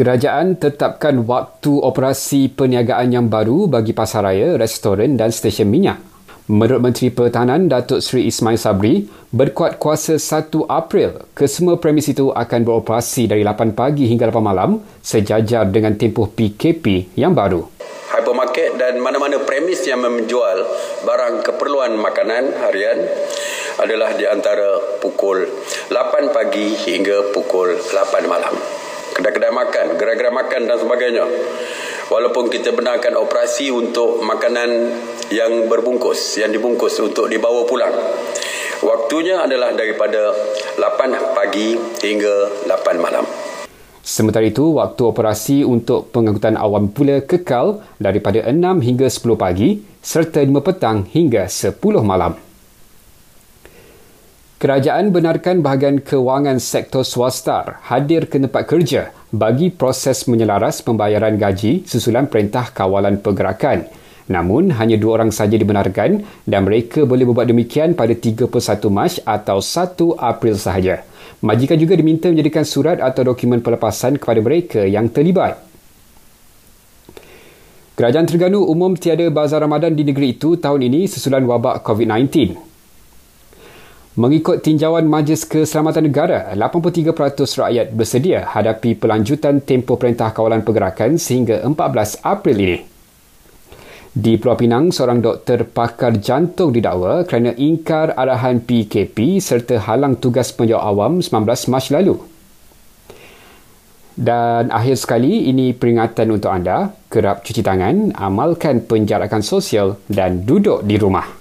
Kerajaan tetapkan waktu operasi perniagaan yang baru bagi pasaraya, restoran dan stesen minyak. Menurut Menteri Pertahanan Datuk Seri Ismail Sabri, berkuat kuasa 1 April, kesemua premis itu akan beroperasi dari 8 pagi hingga 8 malam sejajar dengan tempoh PKP yang baru. Hypermarket dan mana-mana premis yang menjual barang keperluan makanan harian adalah di antara pukul 8 pagi hingga pukul 8 malam kedai-kedai makan, gerai-gerai makan dan sebagainya. Walaupun kita benarkan operasi untuk makanan yang berbungkus, yang dibungkus untuk dibawa pulang. Waktunya adalah daripada 8 pagi hingga 8 malam. Sementara itu, waktu operasi untuk pengangkutan awam pula kekal daripada 6 hingga 10 pagi serta 5 petang hingga 10 malam. Kerajaan benarkan bahagian kewangan sektor swasta hadir ke tempat kerja bagi proses menyelaras pembayaran gaji susulan Perintah Kawalan Pergerakan. Namun, hanya dua orang saja dibenarkan dan mereka boleh berbuat demikian pada 31 Mac atau 1 April sahaja. Majikan juga diminta menjadikan surat atau dokumen pelepasan kepada mereka yang terlibat. Kerajaan Terengganu umum tiada bazar Ramadan di negeri itu tahun ini susulan wabak COVID-19. Mengikut tinjauan Majlis Keselamatan Negara, 83% rakyat bersedia hadapi pelanjutan tempoh Perintah Kawalan Pergerakan sehingga 14 April ini. Di Pulau Pinang, seorang doktor pakar jantung didakwa kerana ingkar arahan PKP serta halang tugas penjawat awam 19 Mac lalu. Dan akhir sekali, ini peringatan untuk anda, kerap cuci tangan, amalkan penjarakan sosial dan duduk di rumah.